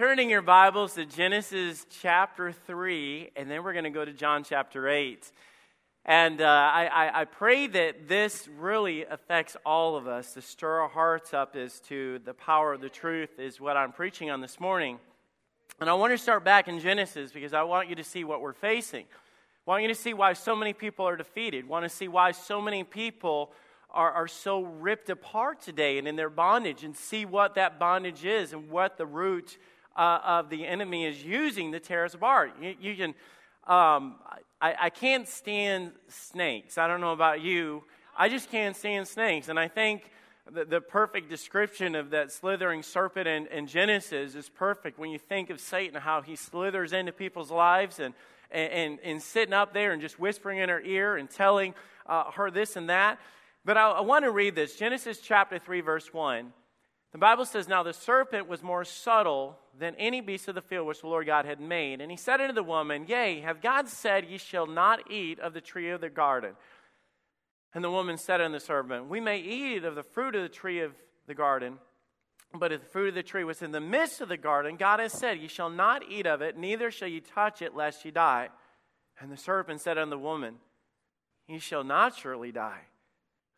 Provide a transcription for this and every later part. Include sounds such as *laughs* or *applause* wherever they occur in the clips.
Turning your Bibles to Genesis chapter 3, and then we're going to go to John chapter 8. And uh, I, I, I, pray that this really affects all of us to stir our hearts up as to the power of the truth, is what I'm preaching on this morning. And I want to start back in Genesis because I want you to see what we're facing. I want you to see why so many people are defeated. I want to see why so many people are, are so ripped apart today and in their bondage, and see what that bondage is and what the root uh, of the enemy is using the us apart. You, you can, um, I, I can't stand snakes. I don't know about you. I just can't stand snakes. And I think the, the perfect description of that slithering serpent in, in, Genesis is perfect when you think of Satan, how he slithers into people's lives and, and, and, and sitting up there and just whispering in her ear and telling uh, her this and that. But I, I want to read this Genesis chapter 3, verse 1. The Bible says, Now the serpent was more subtle than any beast of the field which the Lord God had made. And he said unto the woman, Yea, have God said, Ye shall not eat of the tree of the garden? And the woman said unto the serpent, We may eat of the fruit of the tree of the garden, but if the fruit of the tree was in the midst of the garden, God has said, Ye shall not eat of it, neither shall ye touch it, lest ye die. And the serpent said unto the woman, Ye shall not surely die.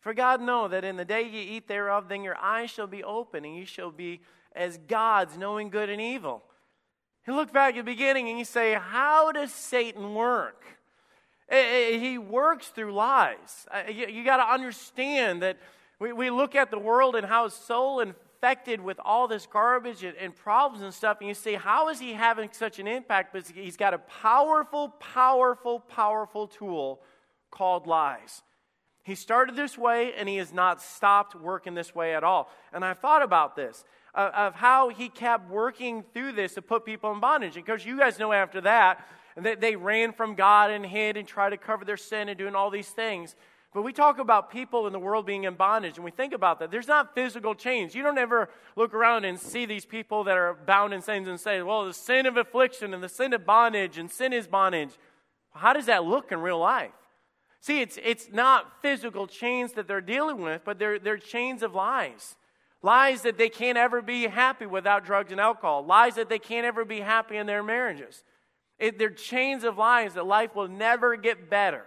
For God know that in the day ye eat thereof, then your eyes shall be open, and ye shall be as gods, knowing good and evil. You look back at the beginning and you say, How does Satan work? Eh, eh, he works through lies. You, got to understand that we, look at the world and how it's so infected with all this garbage and, and problems and stuff, and you say, How is he having such an impact? But he's got a powerful, powerful, powerful tool called lies. He started this way and he has not stopped working this way at all. And I've thought about this of, of how he kept working through this to put people in bondage. And because you guys know after that, they, they ran from God and hid and tried to cover their sin and doing all these things. But we talk about people in the world being in bondage, and we think about that. There's not physical change. You don't ever look around and see these people that are bound in sins and say, well, the sin of affliction and the sin of bondage and sin is bondage. How does that look in real life? See, it's, it's not physical chains that they're dealing with, but they're, they're chains of lies. Lies that they can't ever be happy without drugs and alcohol. Lies that they can't ever be happy in their marriages. It, they're chains of lies that life will never get better,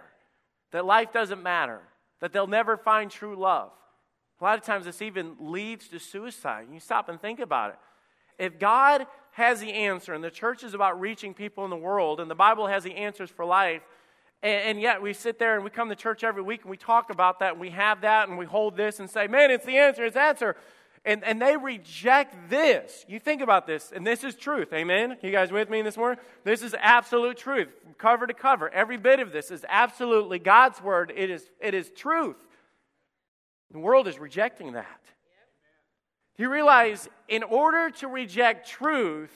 that life doesn't matter, that they'll never find true love. A lot of times this even leads to suicide. You stop and think about it. If God has the answer, and the church is about reaching people in the world, and the Bible has the answers for life, and, and, yet we sit there and we come to church every week and we talk about that and we have that and we hold this and say, man, it's the answer, it's the answer. And, and they reject this. You think about this, and this is truth. Amen? You guys with me this morning? This is absolute truth, cover to cover. Every bit of this is absolutely God's word. It is, it is truth. The world is rejecting that. Do You realize, in order to reject truth,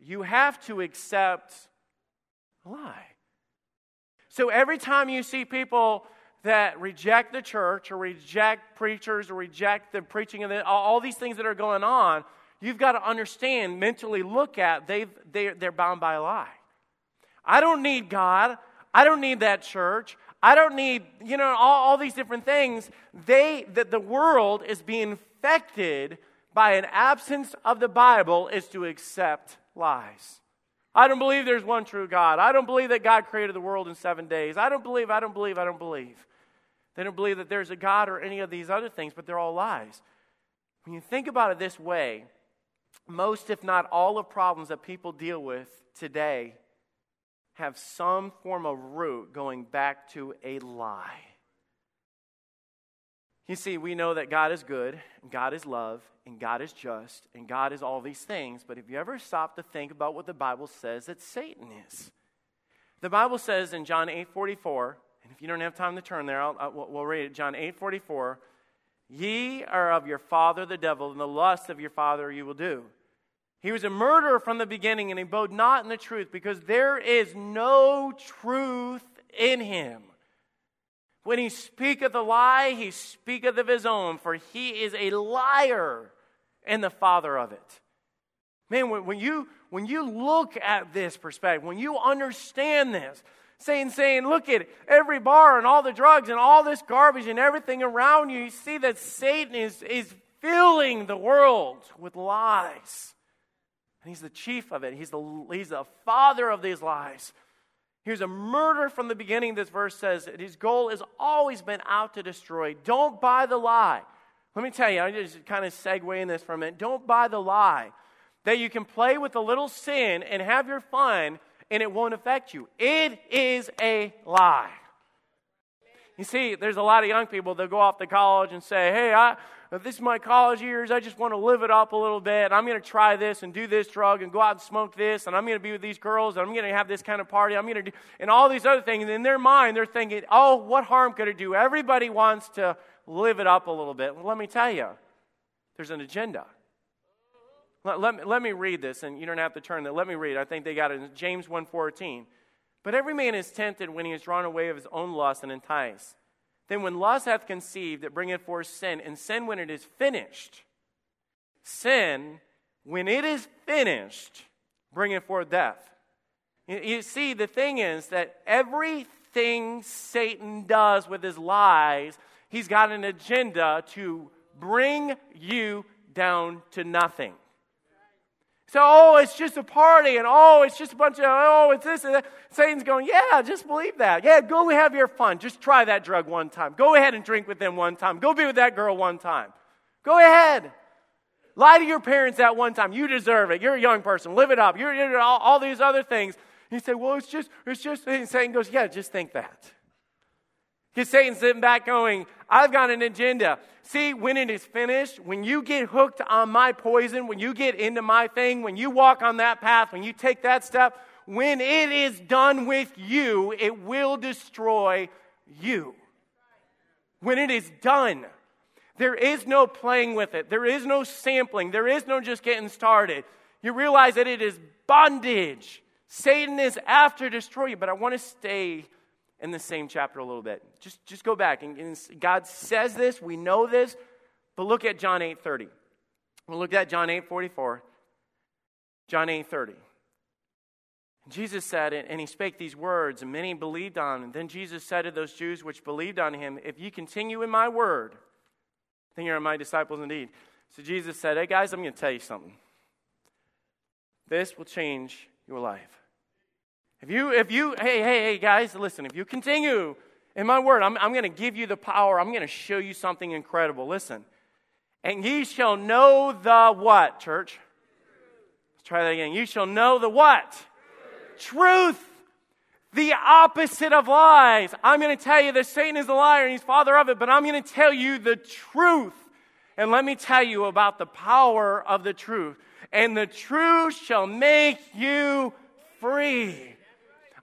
you have to accept a lie. So every time you see people that reject the church or reject preachers or reject the preaching of the, all these things that are going on, you've got to understand, mentally look at, they've, they're, they're bound by a lie. I don't need God. I don't need that church. I don't need, you know, all, all these different things. They, that the world is being infected by an absence of the Bible is to accept lies. I don't believe there's one true God. I don't believe that God created the world in seven days. I don't believe, I don't believe, I don't believe. They don't believe that there's a God or any of these other things, but they're all lies. When you think about it this way, most, if not all, of problems that people deal with today have some form of root going back to a lie. You see, we know that God is good, and God is love, and God is just, and God is all these things. But have you ever stopped to think about what the Bible says that Satan is? The Bible says in John 8 44, and if you don't have time to turn there, I'll, I'll, we'll read it. John 8 44, Ye are of your father the devil, and the lust of your father you will do. He was a murderer from the beginning, and he abode not in the truth, because there is no truth in him. When he speaketh a lie, he speaketh of his own, for he is a liar and the father of it. Man, when you, when you look at this perspective, when you understand this, saying, saying, look at every bar and all the drugs and all this garbage and everything around you, you see that Satan is, is filling the world with lies. And he's the chief of it. He's the, he's the father of these lies. Here's a murder from the beginning. This verse says his goal has always been out to destroy. Don't buy the lie. Let me tell you, I just kind of segue in this for a minute. Don't buy the lie that you can play with a little sin and have your fun and it won't affect you. It is a lie. You see, there's a lot of young people that go off to college and say, hey, I, this is my college years. I just want to live it up a little bit. I'm going to try this and do this drug and go out and smoke this. And I'm going to be with these girls. And I'm going to have this kind of party. I'm going to do, and all these other things. In their mind, they're thinking, oh, what harm could it do? Everybody wants to live it up a little bit. Well, let me tell you, there's an agenda. Let, let, me, let me read this, and you don't have to turn there. Let me read. I think they got it in James 1.14. But every man is tempted when he is drawn away of his own lust and enticed. Then when lust hath conceived, it bringeth forth sin, and sin when it is finished. Sin, when it is finished, bringeth forth death. You, you see, the thing is that everything Satan does with his lies, he's got an agenda to bring you down to nothing. So, oh, it's just a party, and oh, it's just a bunch of, oh, it's this and that. Satan's going, yeah, just believe that. Yeah, go have your fun. Just try that drug one time. Go ahead and drink with them one time. Go be with that girl one time. Go ahead. Lie to your parents that one time. You deserve it. You're a young person. Live it up. You're, you're all, all, these other things. You say, well, it's just, it's just, and Satan goes, yeah, just think that. Because Satan's sitting back going, I've got an agenda. See, when it is finished, when you get hooked on my poison, when you get into my thing, when you walk on that path, when you take that step, when it is done with you, it will destroy you. When it is done, there is no playing with it, there is no sampling, there is no just getting started. You realize that it is bondage. Satan is after destroy you, but I want to stay in the same chapter a little bit. Just, just go back. And, and God says this, we know this, but look at John 8 30. We'll look at John 8 44. John 8 30. Jesus said, it, and he spake these words, and many believed on him. Then Jesus said to those Jews which believed on him, If ye continue in my word, then you are my disciples indeed. So Jesus said, Hey guys, I'm going to tell you something. This will change your life. If you, if you, hey, hey, hey, guys, listen, if you continue in my word, I'm, I'm going to give you the power. I'm going to show you something incredible. Listen. And ye shall know the what, church? Let's try that again. You shall know the what? Truth. Truth. The opposite of lies. I'm going to tell you that Satan is a liar and he's father of it, but I'm going to tell you the truth. And let me tell you about the power of the truth. And the truth shall make you free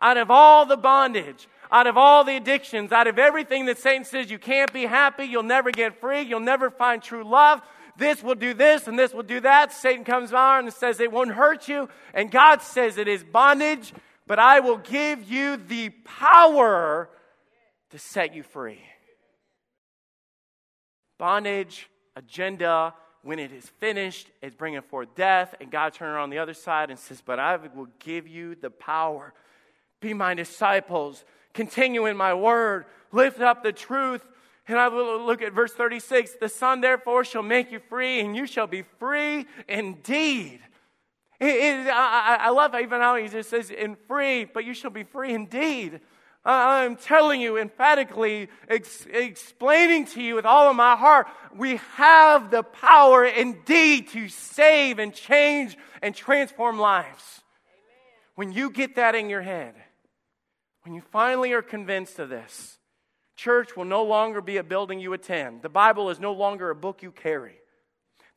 out of all the bondage, out of all the addictions, out of everything that Satan says you can't be happy, you'll never get free, you'll never find true love. This will do this and this will do that. Satan comes on and says it won't hurt you. And God says it is bondage, but I will give you the power to set you free. Bondage, agenda, when it is finished, it's bringing forth death. And God turns around the other side and says, But I will give you the power be my disciples. Continue in my word. Lift up the truth. And I will look at verse 36. The Son therefore shall make you free, and you shall be free indeed. It, it, I, I, love even how he just says, in free, but you shall be free indeed. I'm telling you emphatically, ex- explaining to you with all of my heart, we have the power indeed to save and change and transform lives. Amen. When you get that in your head, when you finally are convinced of this, church will no longer be a building you attend. The Bible is no longer a book you carry.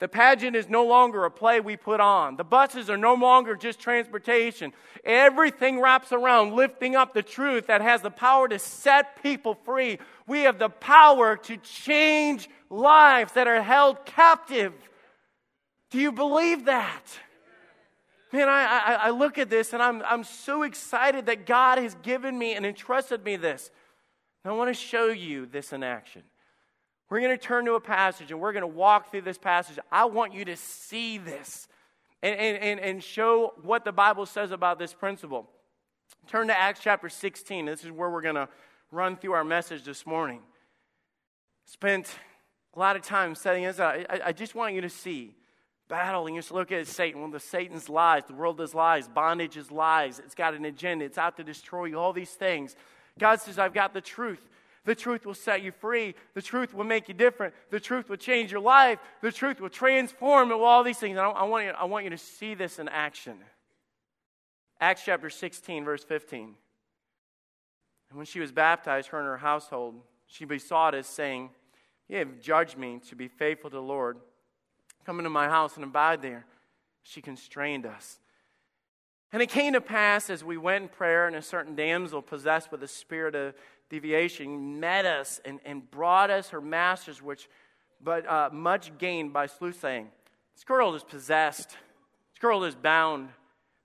The pageant is no longer a play we put on. The buses are no longer just transportation. Everything wraps around lifting up the truth that has the power to set people free. We have the power to change lives that are held captive. Do you believe that? Man, I, I, I, look at this and I'm, I'm so excited that God has given me and entrusted me this. And I want to show you this in action. We're going to turn to a passage and we're going to walk through this passage. I want you to see this and, and, and show what the Bible says about this principle. Turn to Acts chapter 16. This is where we're going to run through our message this morning. Spent a lot of time studying this. I, I just want you to see battle, and you just look at Satan, one of the Satan's lies, the world is lies, bondage is lies, it's got an agenda, it's out to destroy you, all these things. God says, I've got the truth. The truth will set you free. The truth will make you different. The truth will change your life. The truth will transform and all these things. I, I, want you, I want you to see this in action. Acts chapter 16, verse 15. And when she was baptized, her and her household, she besought us, saying, You have judged me to be faithful to the Lord. Come into my house and abide there. She constrained us. And it came to pass as we went in prayer, and a certain damsel possessed with a spirit of divination met us and, and brought us her masters, which but uh, much gained by soothsaying. This girl is possessed. This girl is bound.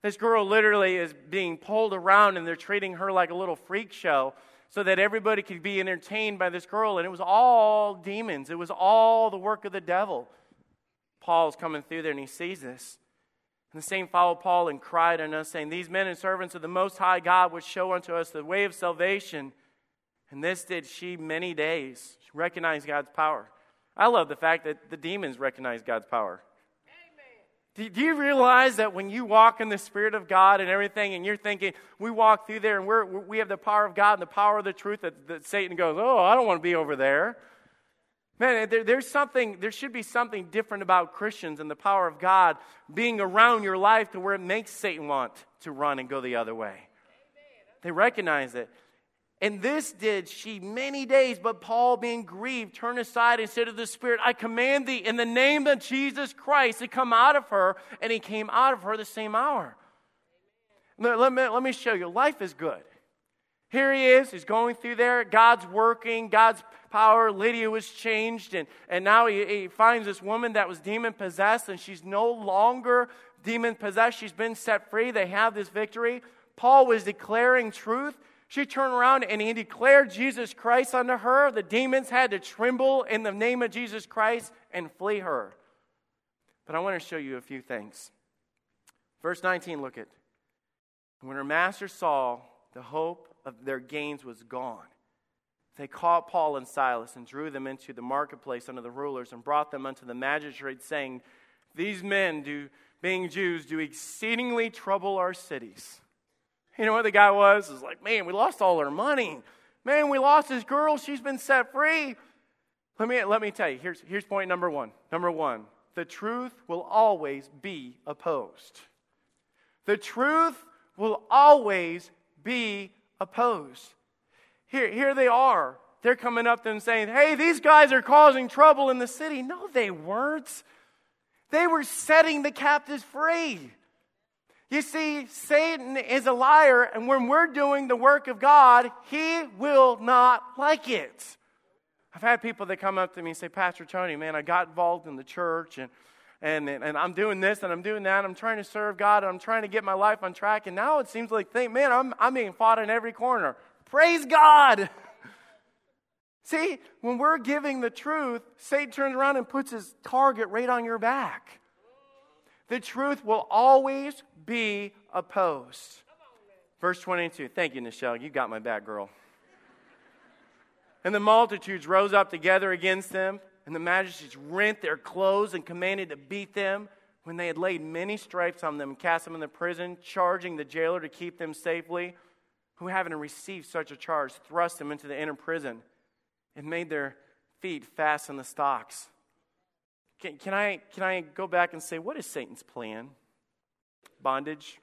This girl literally is being pulled around, and they're treating her like a little freak show so that everybody could be entertained by this girl. And it was all demons, it was all the work of the devil. Paul's coming through there, and he sees this. And the same followed Paul and cried unto us, saying, These men and servants of the Most High God would show unto us the way of salvation. And this did she many days. She recognized God's power. I love the fact that the demons recognize God's power. Do, do you realize that when you walk in the Spirit of God and everything, and you're thinking, we walk through there and we're, we have the power of God and the power of the truth, that, that Satan goes, Oh, I don't want to be over there. Man, eh, there, there's something, there should be something different about Christians and the power of God being around your life to where it makes Satan want to run and go the other way. They recognize it. And this did she many days, but Paul, being grieved, turned aside and said to the Spirit, I command thee in the name of Jesus Christ to come out of her. And he came out of her the same hour. Let me, let me show you. Life is good. Here he is, he's going through there. God's working, God's power. Lydia was changed, and, and now he, he finds this woman that was demon possessed, and she's no longer demon possessed. She's been set free. They have this victory. Paul was declaring truth. She turned around and he declared Jesus Christ unto her. The demons had to tremble in the name of Jesus Christ and flee her. But I want to show you a few things. Verse 19, look at. When her master saw the hope of their gains was gone. They caught Paul and Silas and drew them into the marketplace under the rulers and brought them unto the magistrates, saying, These men, do, being Jews, do exceedingly trouble our cities. You know what the guy was? Is like, man, we lost all our money. Man, we lost this girl. She's been set free. Let me, let me tell you, here's, here's point number one. Number one, the truth will always be opposed. The truth will always be opposed. Here, here they are. They're coming up to them saying, Hey, these guys are causing trouble in the city. No, they weren't. They were setting the captives free. You see, Satan is a liar, and when we're doing the work of God, he will not like it. I've had people that come up to me and say, Pastor Tony, man, I got involved in the church and, and, and I'm doing this and I'm doing that. I'm trying to serve God and I'm trying to get my life on track. And now it seems like, man, I'm, I'm being fought in every corner. Praise God. See, when we're giving the truth, Satan turns around and puts his target right on your back. The truth will always be opposed. Verse 22. Thank you, Nichelle. You got my back, girl. And the multitudes rose up together against them, and the magistrates rent their clothes and commanded to beat them. When they had laid many stripes on them cast them into prison, charging the jailer to keep them safely, who, having received such a charge, thrust them into the inner prison and made their feet fast in the stocks. Can, can, I, can I go back and say, what is Satan's plan? Bondage,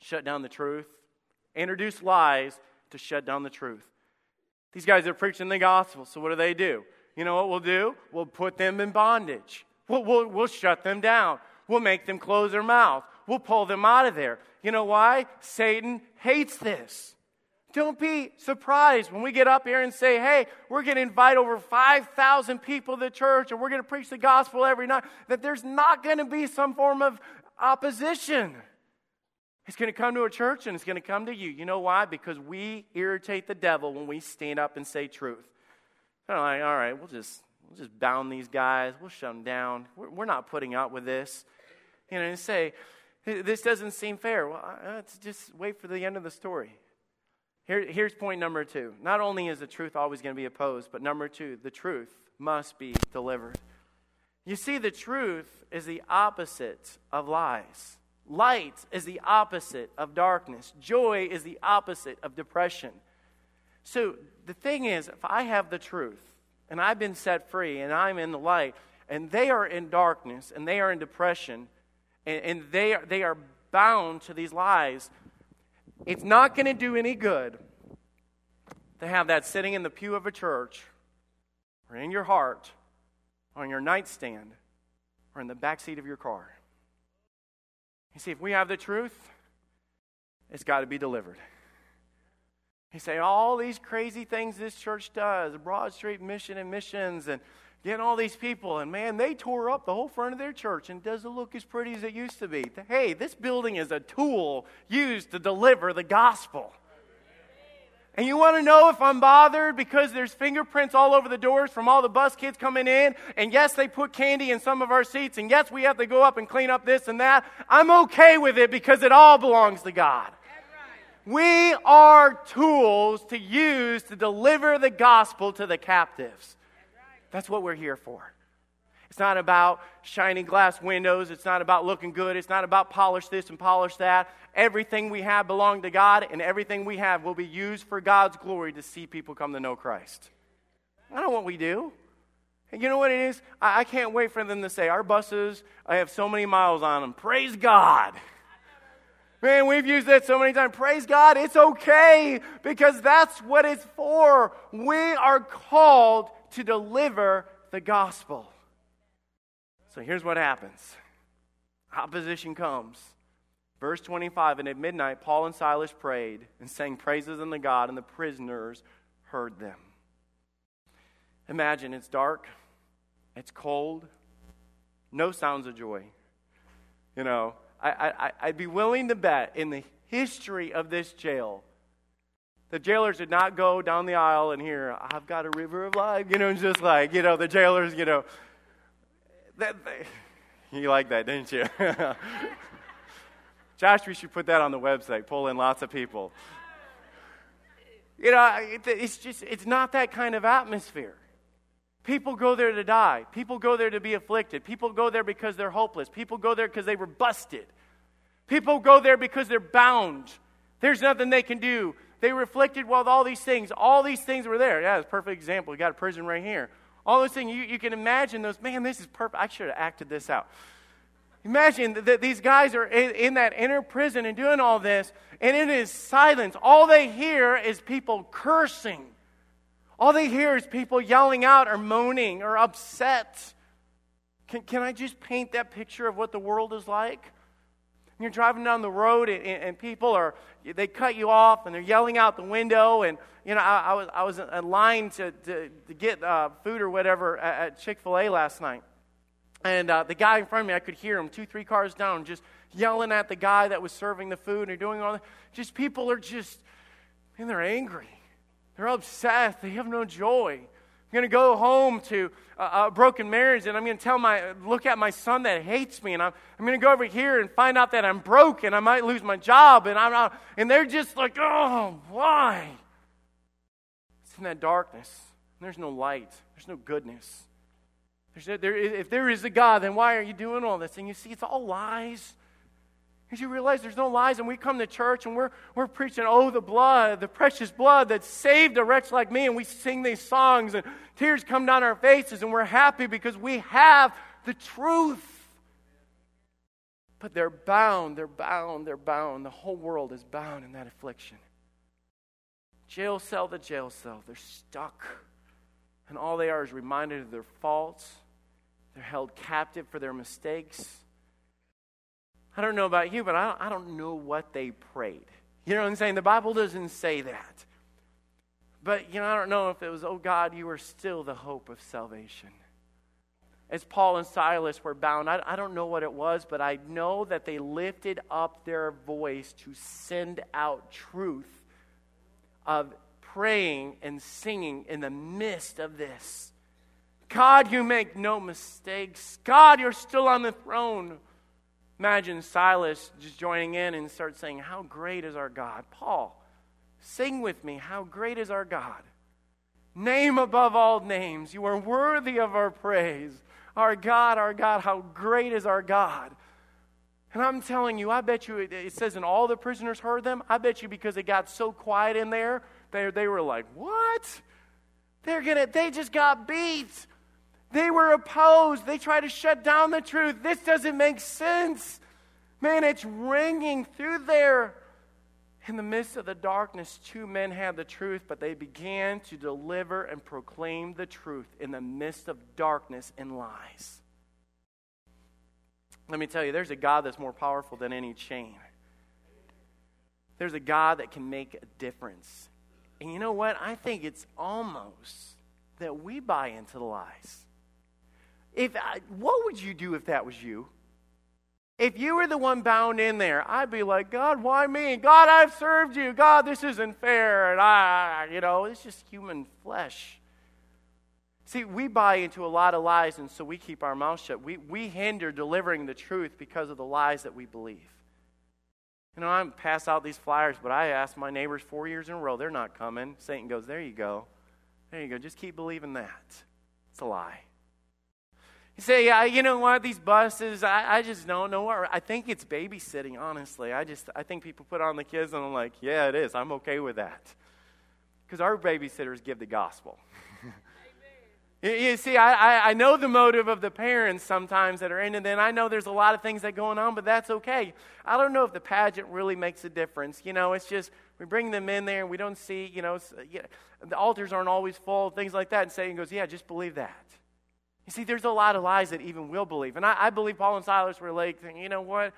shut down the truth, introduce lies to shut down the truth. These guys are preaching the gospel, so what do they do? You know what we'll do? We'll put them in bondage. We'll, we'll, we'll shut them down. We'll make them close their mouth. We'll pull them out of there. You know why? Satan hates this. Don't be surprised when we get up here and say, hey, we're going to invite over 5,000 people to the church and we're going to preach the gospel every night, that there's not going to be some form of opposition. It's going to come to a church and it's going to come to you. You know why? Because we irritate the devil when we stand up and say truth. They're like, all right, we'll just, we'll just bound these guys. We'll shut them down. We're, we're not putting up with this. You know, and say, this doesn't seem fair. Well, uh, let's just wait for the end of the story. Here, here's point number two. Not only is the truth always going to be opposed, but number two, the truth must be delivered. You see, the truth is the opposite of lies. Light is the opposite of darkness. Joy is the opposite of depression. So the thing is, if I have the truth and I've been set free and I'm in the light and they are in darkness and they are in depression and, and they, are, they are bound to these lies, it's not going to do any good to have that sitting in the pew of a church or in your heart, on your nightstand, or in the back seat of your car. You see, if we have the truth, it's got to be delivered. You say, all these crazy things this church does, Broad Street Mission and missions, and getting all these people, and man, they tore up the whole front of their church and doesn't look as pretty as it used to be. Hey, this building is a tool used to deliver the gospel. And you want to know if I'm bothered because there's fingerprints all over the doors from all the bus kids coming in. And yes, they put candy in some of our seats. And yes, we have to go up and clean up this and that. I'm okay with it because it all belongs to God. We are tools to use to deliver the gospel to the captives. That's what we're here for. It's not about shiny glass windows. It's not about looking good. It's not about polish this and polish that. Everything we have belongs to God, and everything we have will be used for God's glory to see people come to know Christ. I don't know what we do. And you know what it is? I, I can't wait for them to say, Our buses, I have so many miles on them. Praise God. Man, we've used that so many times. Praise God, it's okay because that's what it's for. We are called to deliver the gospel. So here's what happens opposition comes. Verse 25 And at midnight, Paul and Silas prayed and sang praises unto God, and the prisoners heard them. Imagine it's dark, it's cold, no sounds of joy. You know, I, I, I'd be willing to bet in the history of this jail, the jailers did not go down the aisle and hear, I've got a river of life. You know, just like, you know, the jailers, you know. That, they, you like that, didn't you? *laughs* Josh, we should put that on the website, pull in lots of people. You know, it's just, it's not that kind of atmosphere. People go there to die. People go there to be afflicted. People go there because they're hopeless. People go there because they were busted. People go there because they're bound. There's nothing they can do. They were afflicted with all these things. All these things were there. Yeah, it's a perfect example. You got a prison right here. All those things, you, you can imagine those. Man, this is perfect. I should have acted this out. Imagine that these guys are in, in that inner prison and doing all this, and it is silence. All they hear is people cursing all they hear is people yelling out or moaning or upset. Can, can I just paint that picture of what the world is like? You're driving down the road and, and, people are, they cut you off and they're yelling out the window. And, you know, I, I was, I was in line to, to, to get uh, food or whatever at, at Chick fil A last night. And uh, the guy in front of me, I could hear him two, three cars down, just yelling at the guy that was serving the food and doing all that. Just people are just, and they're angry. They're upset. They have no joy. I'm going to go home to a, broken marriage and I'm going to tell my, look at my son that hates me and I'm, I'm going to go over here and find out that I'm broke and I might lose my job and I'm and they're just like, oh, why? It's in that darkness. There's no light. There's no goodness. There's, there, if there is a God, then why are you doing all this? And you see, it's all lies. Because you realize there's no lies, and we come to church and we're, we're preaching, oh, the blood, the precious blood that saved a wretch like me, and we sing these songs, and tears come down our faces, and we're happy because we have the truth. But they're bound, they're bound, they're bound. The whole world is bound in that affliction. Jail cell to jail cell, they're stuck. And all they are is reminded of their faults. They're held captive for their mistakes I don't know about you, but I don't, I don't know what they prayed. You know what I'm saying? The Bible doesn't say that. But, you know, I don't know if it was, oh God, you are still the hope of salvation. As Paul and Silas were bound, I, I don't know what it was, but I know that they lifted up their voice to send out truth of praying and singing in the midst of this. God, you make no mistakes. God, you're still on the throne. Imagine Silas just joining in and start saying, How great is our God? Paul, sing with me, How great is our God? Name above all names. You are worthy of our praise. Our God, our God, how great is our God. And I'm telling you, I bet you, it says, and all the prisoners heard them. I bet you because it got so quiet in there, they, they were like, what? They're gonna, they just got beat. They were opposed. They tried to shut down the truth. This doesn't make sense. Man, it's ringing through there. In the midst of the darkness, two men had the truth, but they began to deliver and proclaim the truth in the midst of darkness and lies. Let me tell you, there's a God that's more powerful than any chain. There's a God that can make a difference. And you know what? I think it's almost that we buy into the lies. If I, what would you do if that was you? If you were the one bound in there, I'd be like, God, why me? God, I've served you. God, this isn't fair. And I, you know, it's just human flesh. See, we buy into a lot of lies, and so we keep our mouth shut. We, we hinder delivering the truth because of the lies that we believe. You know, I'm pass out these flyers, but I asked my neighbors four years in a row, they're not coming. Satan goes, There you go. There you go. Just keep believing that. It's a lie. You say, yeah, you know what, these buses, I, I just don't know. I think it's babysitting, honestly. I just, I think people put on the kids and I'm like, yeah, it is. I'm okay with that. Because our babysitters give the gospel. *laughs* you, see, I, I, I, know the motive of the parents sometimes that are in, and then I know there's a lot of things that going on, but that's okay. I don't know if the pageant really makes a difference. You know, it's just, we bring them in there and we don't see, you know, you know the altars aren't always full, things like that. And Satan goes, yeah, just believe that. You see, there's a lot of lies that even we'll believe. And I, I believe Paul and Silas were like, thinking, you know what?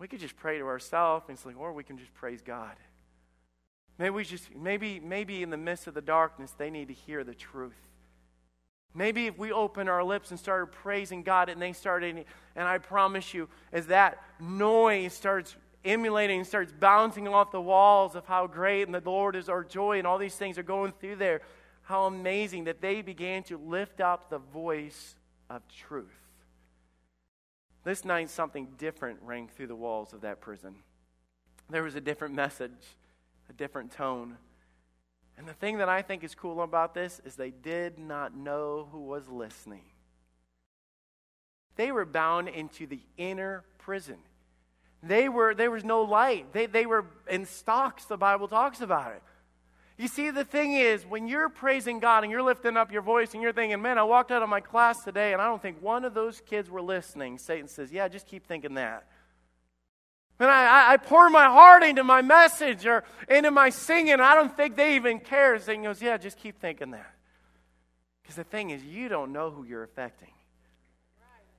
We could just pray to ourselves, and like, or we can just praise God. Maybe we just maybe maybe in the midst of the darkness they need to hear the truth. Maybe if we open our lips and started praising God and they started and I promise you, as that noise starts emulating starts bouncing off the walls of how great and the Lord is our joy and all these things are going through there, how amazing that they began to lift up the voice of truth. This night, something different rang through the walls of that prison. There was a different message, a different tone. And the thing that I think is cool about this is they did not know who was listening. They were bound into the inner prison. They were, there was no light. They, they were in stocks, the Bible talks about it. You see, the thing is, when you're praising God and you're lifting up your voice and you're thinking, man, I walked out of my class today and I don't think one of those kids were listening, Satan says, yeah, just keep thinking that. And I, I pour my heart into my message or into my singing. I don't think they even care. Satan goes, yeah, just keep thinking that. Because the thing is, you don't know who you're affecting.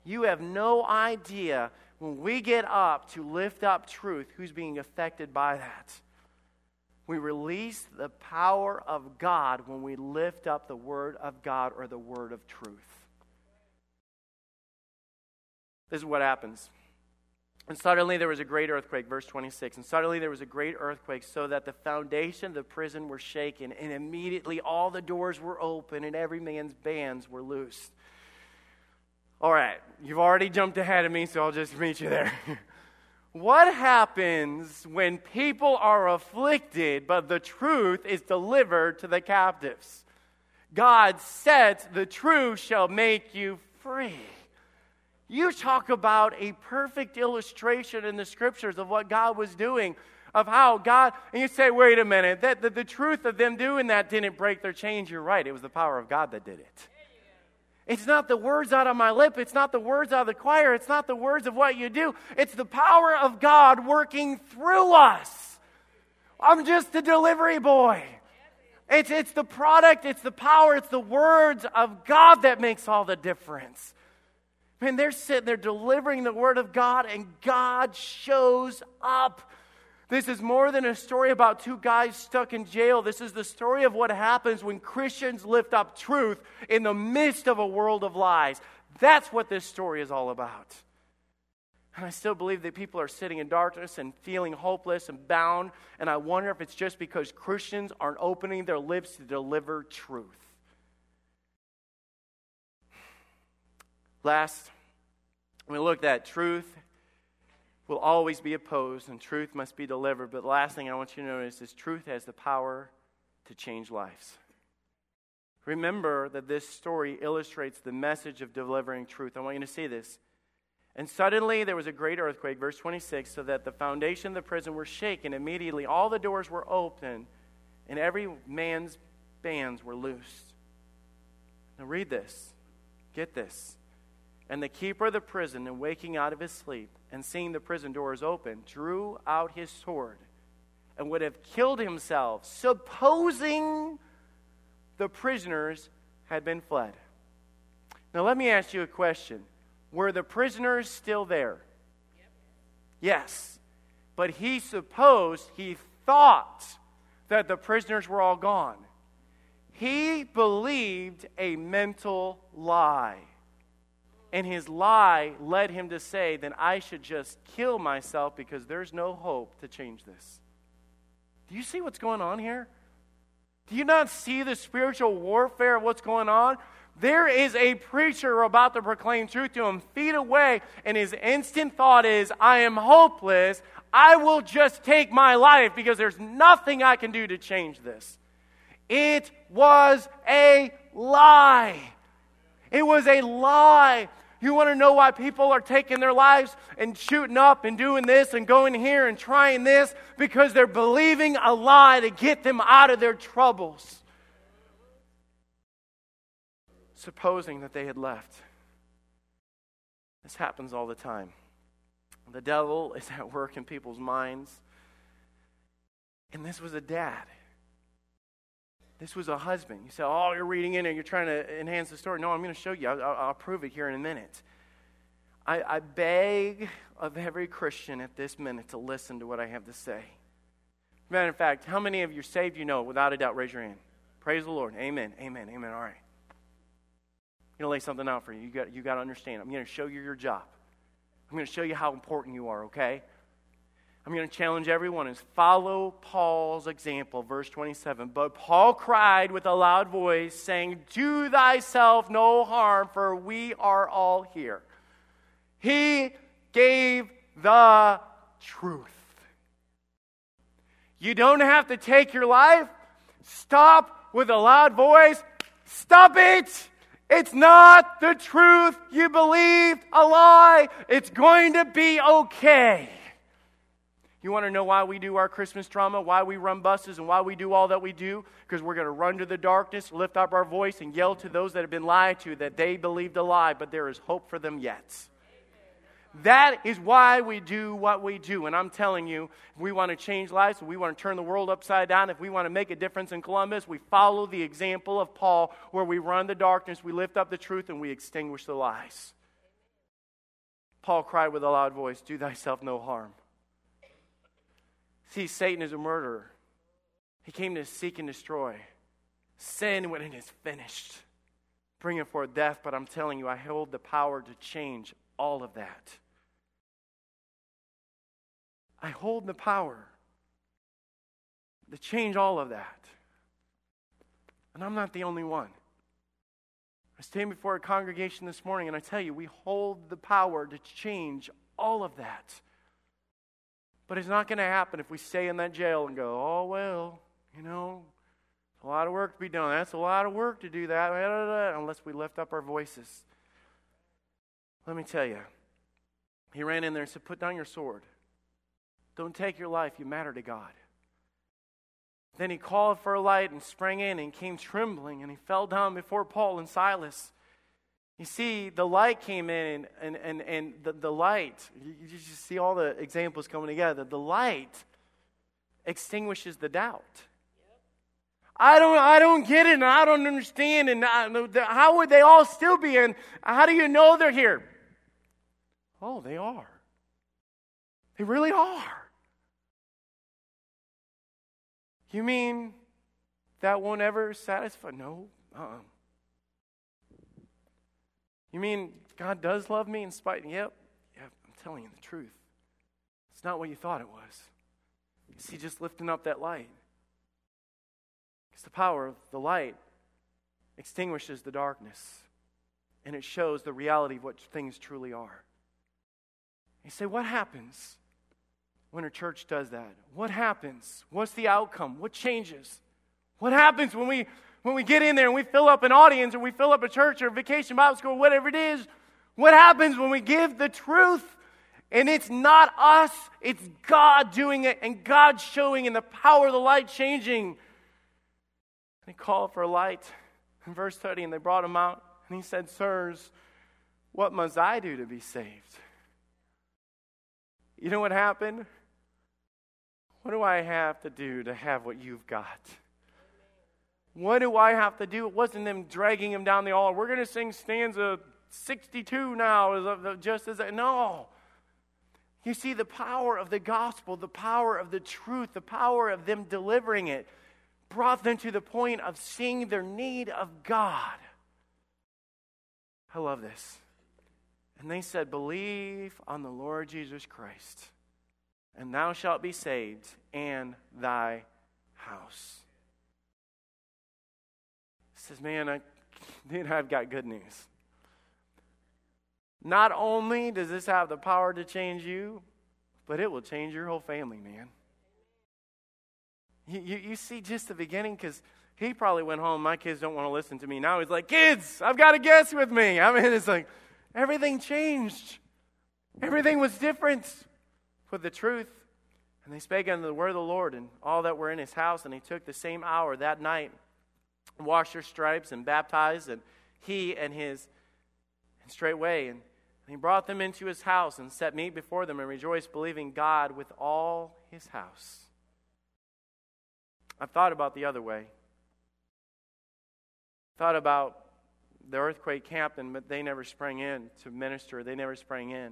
You have no idea when we get up to lift up truth who's being affected by that. We release the power of God when we lift up the Word of God or the Word of truth. This is what happens. And suddenly there was a great earthquake, verse 26. And suddenly there was a great earthquake, so that the foundation of the prison were shaken, and immediately all the doors were open, and every man's bands were loosed. All right, you've already jumped ahead of me, so I'll just meet you there. *laughs* What happens when people are afflicted, but the truth is delivered to the captives? God said, The truth shall make you free. You talk about a perfect illustration in the scriptures of what God was doing, of how God, and you say, wait a minute, that the, the truth of them doing that didn't break their chains. You're right, it was the power of God that did it. It's not the words out of my lip. It's not the words out of the choir. It's not the words of what you do. It's the power of God working through us. I'm just a delivery boy. It's, it's the product, it's the power, it's the words of God that makes all the difference. Man, they're sitting there delivering the word of God, and God shows up. This is more than a story about two guys stuck in jail. This is the story of what happens when Christians lift up truth in the midst of a world of lies. That's what this story is all about. And I still believe that people are sitting in darkness and feeling hopeless and bound. And I wonder if it's just because Christians aren't opening their lips to deliver truth. Last, we looked at truth will always be opposed and truth must be delivered. But the last thing I want you to notice is truth has the power to change lives. Remember that this story illustrates the message of delivering truth. I want you to see this. And suddenly there was a great earthquake, verse 26, so that the foundation of the prison were shaken. Immediately all the doors were open, and every man's bands were loosed. Now read this. Get this. And the keeper of the prison, and waking out of his sleep, and seeing the prison doors open, drew out his sword and would have killed himself, supposing the prisoners had been fled. Now, let me ask you a question Were the prisoners still there? Yep. Yes. But he supposed, he thought that the prisoners were all gone. He believed a mental lie. And his lie led him to say, then I should just kill myself because there's no hope to change this. Do you see what's going on here? Do you not see the spiritual warfare of what's going on? There is a preacher about to proclaim truth to him feet away, and his instant thought is, I am hopeless. I will just take my life because there's nothing I can do to change this. It was a lie. It was a lie. You want to know why people are taking their lives and shooting up and doing this and going here and trying this? Because they're believing a lie to get them out of their troubles. Supposing that they had left. This happens all the time. The devil is at work in people's minds. And this was a dad. This was a husband. You say, Oh, you're reading in and you're trying to enhance the story. No, I'm going to show you. I'll, I'll, prove it here in a minute. I, I beg of every Christian at this minute to listen to what I have to say. Matter of fact, how many of you saved you know? Without a doubt, raise your hand. Praise the Lord. Amen. Amen. Amen. All right. I'm going to lay something out for you. You got, you got to understand. I'm going to show you your job. I'm going to show you how important you are, okay? I'm going to challenge everyone is follow Paul's example, verse 27. But Paul cried with a loud voice, saying, Do thyself no harm, for we are all here. He gave the truth. You don't have to take your life. Stop with a loud voice. Stop it. It's not the truth. You believed a lie. It's going to be okay. You want to know why we do our Christmas drama, why we run buses, and why we do all that we do? Because we're going to run to the darkness, lift up our voice, and yell to those that have been lied to that they believed a lie, but there is hope for them yet. That is why we do what we do. And I'm telling you, if we want to change lives, if we want to turn the world upside down, if we want to make a difference in Columbus, we follow the example of Paul, where we run the darkness, we lift up the truth, and we extinguish the lies. Paul cried with a loud voice, Do thyself no harm. See, Satan is a murderer. He came to seek and destroy. Sin when it is finished, bringing forth death. But I'm telling you, I hold the power to change all of that. I hold the power to change all of that. And I'm not the only one. I stand before a congregation this morning and I tell you, we hold the power to change all of that. But it's not going to happen if we stay in that jail and go, oh, well, you know, a lot of work to be done. That's a lot of work to do that, unless we lift up our voices. Let me tell you, he ran in there and said, Put down your sword. Don't take your life. You matter to God. Then he called for a light and sprang in and came trembling, and he fell down before Paul and Silas. You see, the light came in, and, and, and the, the light, you just see all the examples coming together. The light extinguishes the doubt. I don't, I don't get it, and I don't understand, and I, how would they all still be in? How do you know they're here? Oh, they are. They really are. You mean that won't ever satisfy? No. Uh-uh. You mean God does love me in spite? Yep. Yep. I'm telling you the truth. It's not what you thought it was. Is he just lifting up that light? Because the power of the light extinguishes the darkness and it shows the reality of what things truly are. You say, what happens when a church does that? What happens? What's the outcome? What changes? What happens when we when we get in there and we fill up an audience or we fill up a church or vacation Bible school, whatever it is, what happens when we give the truth? And it's not us, it's God doing it and God showing and the power of the light changing. They called for light in verse 30 and they brought him out. And he said, Sirs, what must I do to be saved? You know what happened? What do I have to do to have what you've got? What do I have to do? It wasn't them dragging him down the altar. We're going to sing stanza 62 now, just as I. No. You see, the power of the gospel, the power of the truth, the power of them delivering it brought them to the point of seeing their need of God. I love this. And they said, Believe on the Lord Jesus Christ, and thou shalt be saved, and thy house. Says, Man, I, *laughs* dude, I've got good news. Not only does this have the power to change you, but it will change your whole family, man. You, you, you see just the beginning because he probably went home. My kids don't want to listen to me. Now he's like, Kids, I've got a guest with me. I mean, it's like everything changed. Everything was different with the truth. And they spake unto the word of the Lord and all that were in his house. And he took the same hour that night, washed their stripes, and baptized. And he and his, and straightway, and and he brought them into his house and set meat before them and rejoiced, believing God with all his house. I've thought about the other way. Thought about the earthquake captain, but they never sprang in to minister. They never sprang in.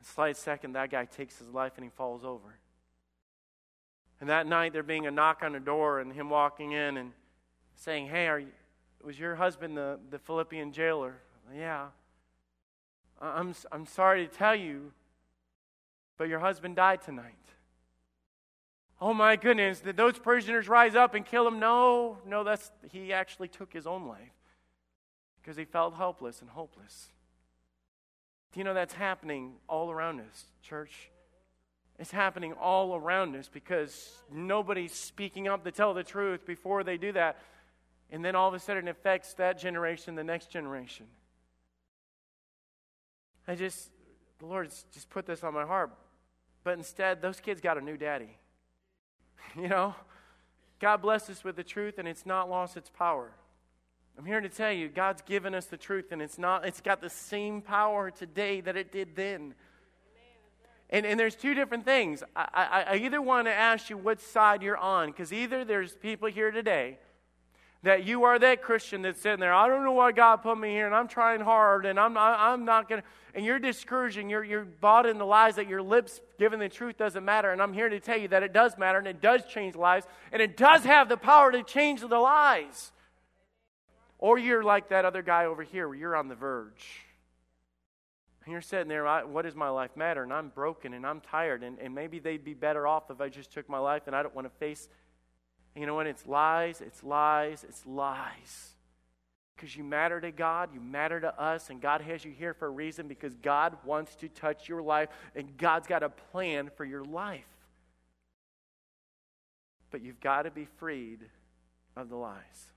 A slight second, that guy takes his life and he falls over. And that night, there being a knock on the door and him walking in and saying, Hey, you, was your husband the, the Philippian jailer? Yeah. I'm, I'm sorry to tell you, but your husband died tonight. Oh my goodness, did those prisoners rise up and kill him? No, no, that's he actually took his own life because he felt helpless and hopeless. Do you know that's happening all around us, church? It's happening all around us because nobody's speaking up to tell the truth before they do that. And then all of a sudden it affects that generation, the next generation. I just, the Lord just put this on my heart. But instead, those kids got a new daddy. *laughs* you know? God blessed us with the truth, and it's not lost its power. I'm here to tell you, God's given us the truth, and it's not, it's got the same power today that it did then. And, and there's two different things. I, I, I either want to ask you what side you're on, because either there's people here today that you are that Christian that's sitting there. I don't know why God put me here, and I'm trying hard, and I'm, I'm not going to. And you're discouraging. You're, you're bought in the lies that your lips giving the truth doesn't matter. And I'm here to tell you that it does matter, and it does change lives, and it does have the power to change the lies. Or you're like that other guy over here where you're on the verge. And you're sitting there, what does my life matter? And I'm broken and I'm tired. And, and maybe they'd be better off if I just took my life and I don't want to face you know what? It's lies, it's lies, it's lies. Because you matter to God, you matter to us, and God has you here for a reason because God wants to touch your life, and God's got a plan for your life. But you've got to be freed of the lies.